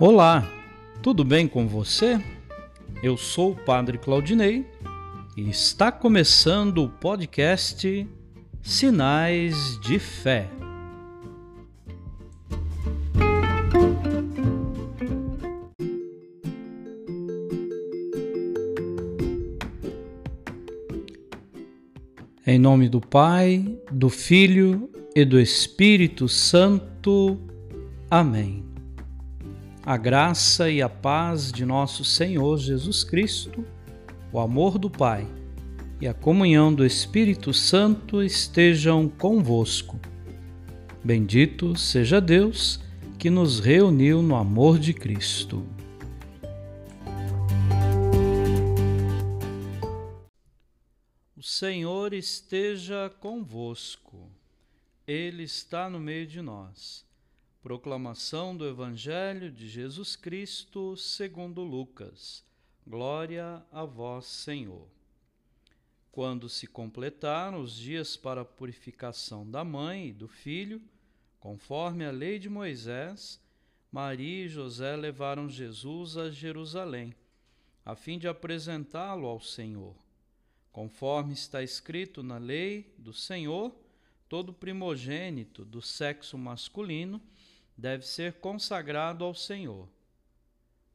Olá, tudo bem com você? Eu sou o Padre Claudinei e está começando o podcast Sinais de Fé. Em nome do Pai, do Filho e do Espírito Santo. Amém a graça e a paz de nosso Senhor Jesus Cristo, o amor do Pai e a comunhão do Espírito Santo estejam convosco. Bendito seja Deus que nos reuniu no amor de Cristo. O Senhor esteja convosco, Ele está no meio de nós. Proclamação do Evangelho de Jesus Cristo segundo Lucas. Glória a vós, Senhor. Quando se completaram os dias para a purificação da mãe e do filho, conforme a lei de Moisés, Maria e José levaram Jesus a Jerusalém, a fim de apresentá-lo ao Senhor. Conforme está escrito na lei do Senhor, todo primogênito do sexo masculino deve ser consagrado ao Senhor.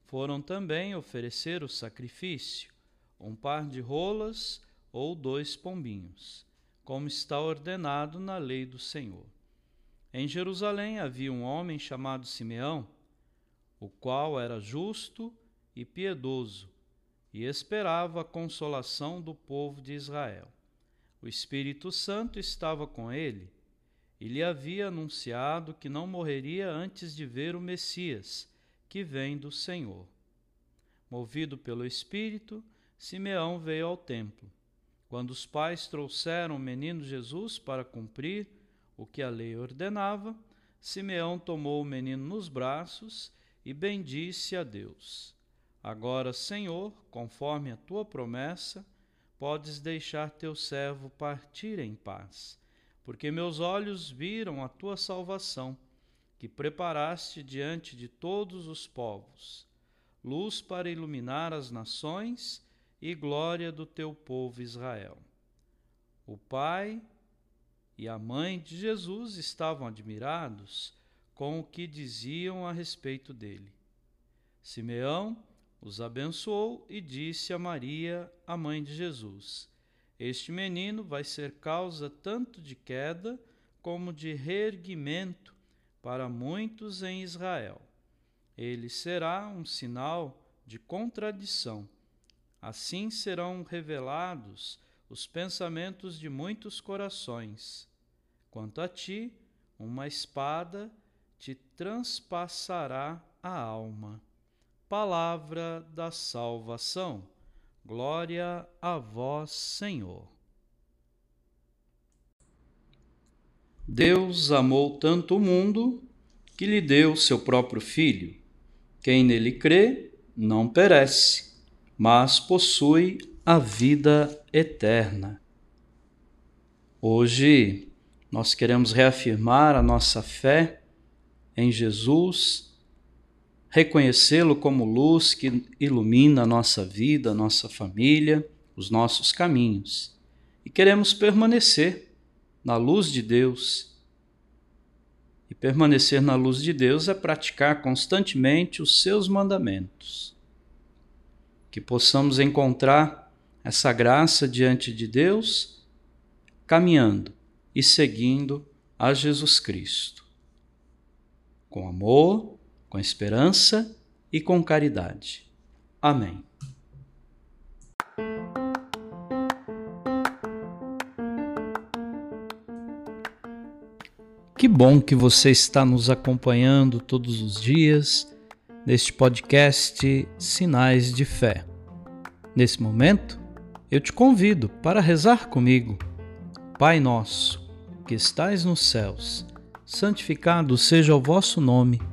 Foram também oferecer o sacrifício, um par de rolas ou dois pombinhos, como está ordenado na lei do Senhor. Em Jerusalém havia um homem chamado Simeão, o qual era justo e piedoso e esperava a consolação do povo de Israel. O Espírito Santo estava com ele e lhe havia anunciado que não morreria antes de ver o Messias, que vem do Senhor. Movido pelo Espírito, Simeão veio ao templo. Quando os pais trouxeram o menino Jesus para cumprir o que a lei ordenava, Simeão tomou o menino nos braços e bendisse a Deus. Agora, Senhor, conforme a tua promessa, podes deixar teu servo partir em paz porque meus olhos viram a tua salvação, que preparaste diante de todos os povos, luz para iluminar as nações e glória do teu povo Israel. O pai e a mãe de Jesus estavam admirados com o que diziam a respeito dele. Simeão os abençoou e disse a Maria, a mãe de Jesus: este menino vai ser causa tanto de queda como de reerguimento para muitos em Israel. Ele será um sinal de contradição. Assim serão revelados os pensamentos de muitos corações. Quanto a ti, uma espada te transpassará a alma. Palavra da salvação. Glória a vós, Senhor. Deus amou tanto o mundo que lhe deu seu próprio Filho. Quem nele crê não perece, mas possui a vida eterna. Hoje nós queremos reafirmar a nossa fé em Jesus reconhecê-lo como luz que ilumina a nossa vida, a nossa família, os nossos caminhos. E queremos permanecer na luz de Deus. E permanecer na luz de Deus é praticar constantemente os seus mandamentos. Que possamos encontrar essa graça diante de Deus, caminhando e seguindo a Jesus Cristo. Com amor, com esperança e com caridade. Amém. Que bom que você está nos acompanhando todos os dias neste podcast Sinais de Fé. Nesse momento, eu te convido para rezar comigo. Pai nosso, que estais nos céus, santificado seja o vosso nome.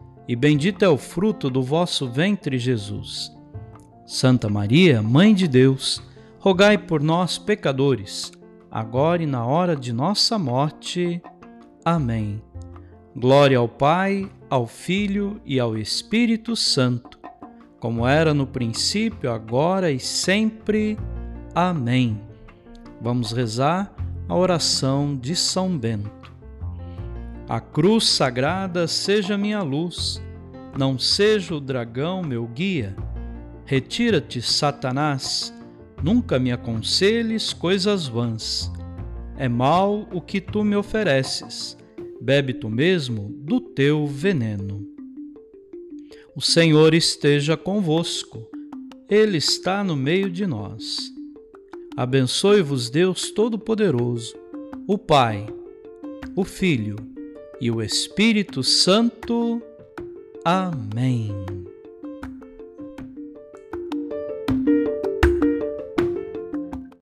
e bendito é o fruto do vosso ventre, Jesus. Santa Maria, Mãe de Deus, rogai por nós, pecadores, agora e na hora de nossa morte. Amém. Glória ao Pai, ao Filho e ao Espírito Santo, como era no princípio, agora e sempre. Amém. Vamos rezar a oração de São Bento. A cruz sagrada seja minha luz, não seja o dragão meu guia. Retira-te, Satanás, nunca me aconselhes coisas vãs. É mal o que tu me ofereces bebe tu mesmo do teu veneno. O Senhor esteja convosco, Ele está no meio de nós. Abençoe-vos, Deus Todo-Poderoso, o Pai, o Filho e o Espírito Santo. Amém.